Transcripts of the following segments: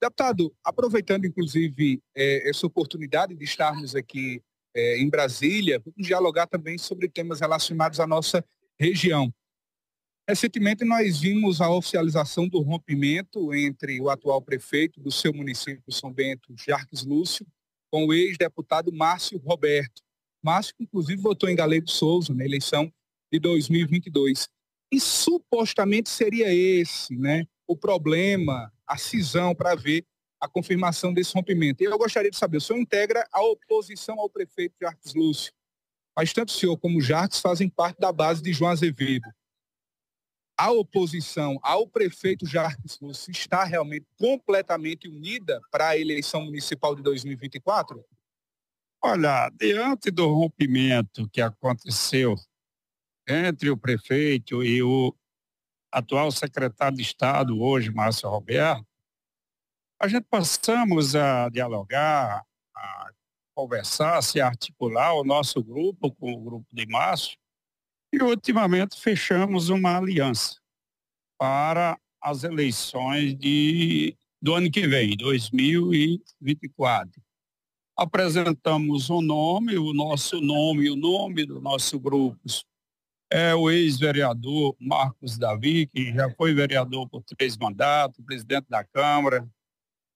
Deputado, aproveitando inclusive é, essa oportunidade de estarmos aqui é, em Brasília, vamos dialogar também sobre temas relacionados à nossa região. Recentemente nós vimos a oficialização do rompimento entre o atual prefeito do seu município, São Bento, Jarques Lúcio, com o ex-deputado Márcio Roberto. Márcio, inclusive, votou em Galego Souza na eleição de 2022. E supostamente seria esse né, o problema, a cisão para ver a confirmação desse rompimento. E eu gostaria de saber, o senhor integra a oposição ao prefeito Jarques Lúcio, mas tanto o senhor como o Jarques fazem parte da base de João Azevedo. A oposição ao prefeito Jarques Lúcio está realmente completamente unida para a eleição municipal de 2024? Olha, diante do rompimento que aconteceu entre o prefeito e o atual secretário de Estado, hoje, Márcio Roberto, a gente passamos a dialogar, a conversar, a se articular o nosso grupo com o grupo de Márcio e ultimamente fechamos uma aliança para as eleições de, do ano que vem, 2024. Apresentamos o nome, o nosso nome, o nome do nosso grupo é o ex-vereador Marcos Davi, que já foi vereador por três mandatos, presidente da Câmara,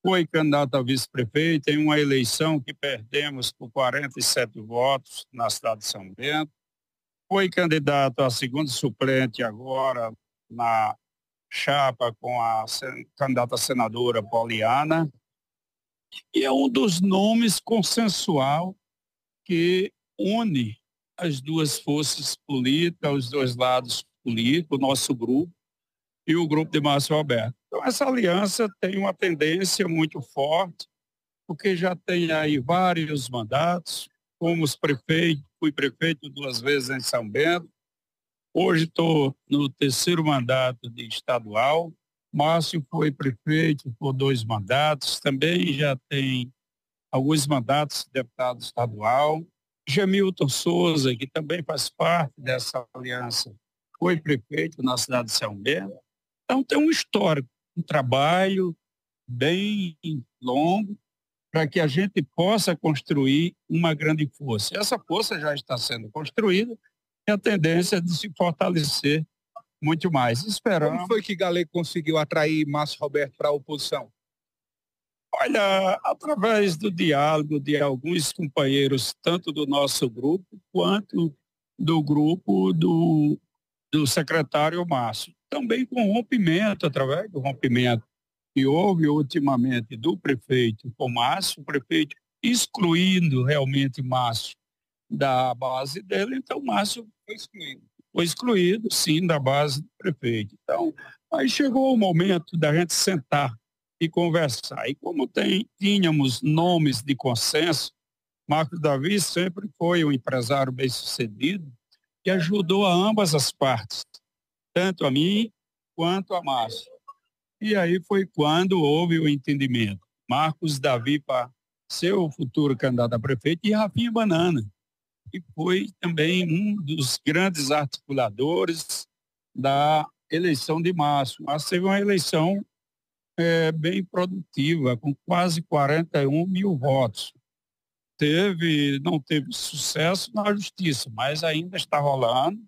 foi candidato a vice-prefeito em uma eleição que perdemos por 47 votos na cidade de São Bento. Foi candidato a segundo suplente agora na chapa com a candidata senadora Poliana. E é um dos nomes consensual que une as duas forças políticas, os dois lados políticos, o nosso grupo e o grupo de Márcio Roberto. Então, essa aliança tem uma tendência muito forte, porque já tem aí vários mandatos, como os prefeitos, fui prefeito duas vezes em São Bento, hoje estou no terceiro mandato de estadual, Márcio foi prefeito por dois mandatos, também já tem alguns mandatos de deputado estadual, Gemilton Souza, que também faz parte dessa aliança, foi prefeito na cidade de São Bento. Então tem um histórico, um trabalho bem longo para que a gente possa construir uma grande força. Essa força já está sendo construída e a tendência é de se fortalecer muito mais. Esperamos. Como foi que Galego conseguiu atrair Márcio Roberto para a oposição? Olha, através do diálogo de alguns companheiros, tanto do nosso grupo quanto do grupo do, do secretário Márcio. Também com rompimento, através do rompimento que houve ultimamente do prefeito com Márcio, o prefeito excluindo realmente Márcio da base dele, então Márcio foi excluído. Foi excluído, sim, da base do prefeito. Então, aí chegou o momento da gente sentar e conversar. E como tem, tínhamos nomes de consenso, Marcos Davi sempre foi um empresário bem-sucedido que ajudou a ambas as partes, tanto a mim quanto a Márcio. E aí foi quando houve o entendimento. Marcos Davi para ser o futuro candidato a prefeito e Rafinha Banana, que foi também um dos grandes articuladores da eleição de Márcio. Mas teve uma eleição é, bem produtiva, com quase 41 mil votos. Teve, não teve sucesso na justiça, mas ainda está rolando,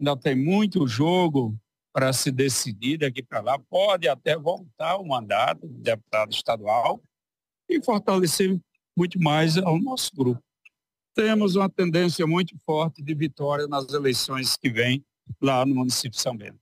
ainda tem muito jogo para se decidir daqui para lá. Pode até voltar o mandato de deputado estadual e fortalecer muito mais o nosso grupo. Temos uma tendência muito forte de vitória nas eleições que vêm lá no município de São Bento.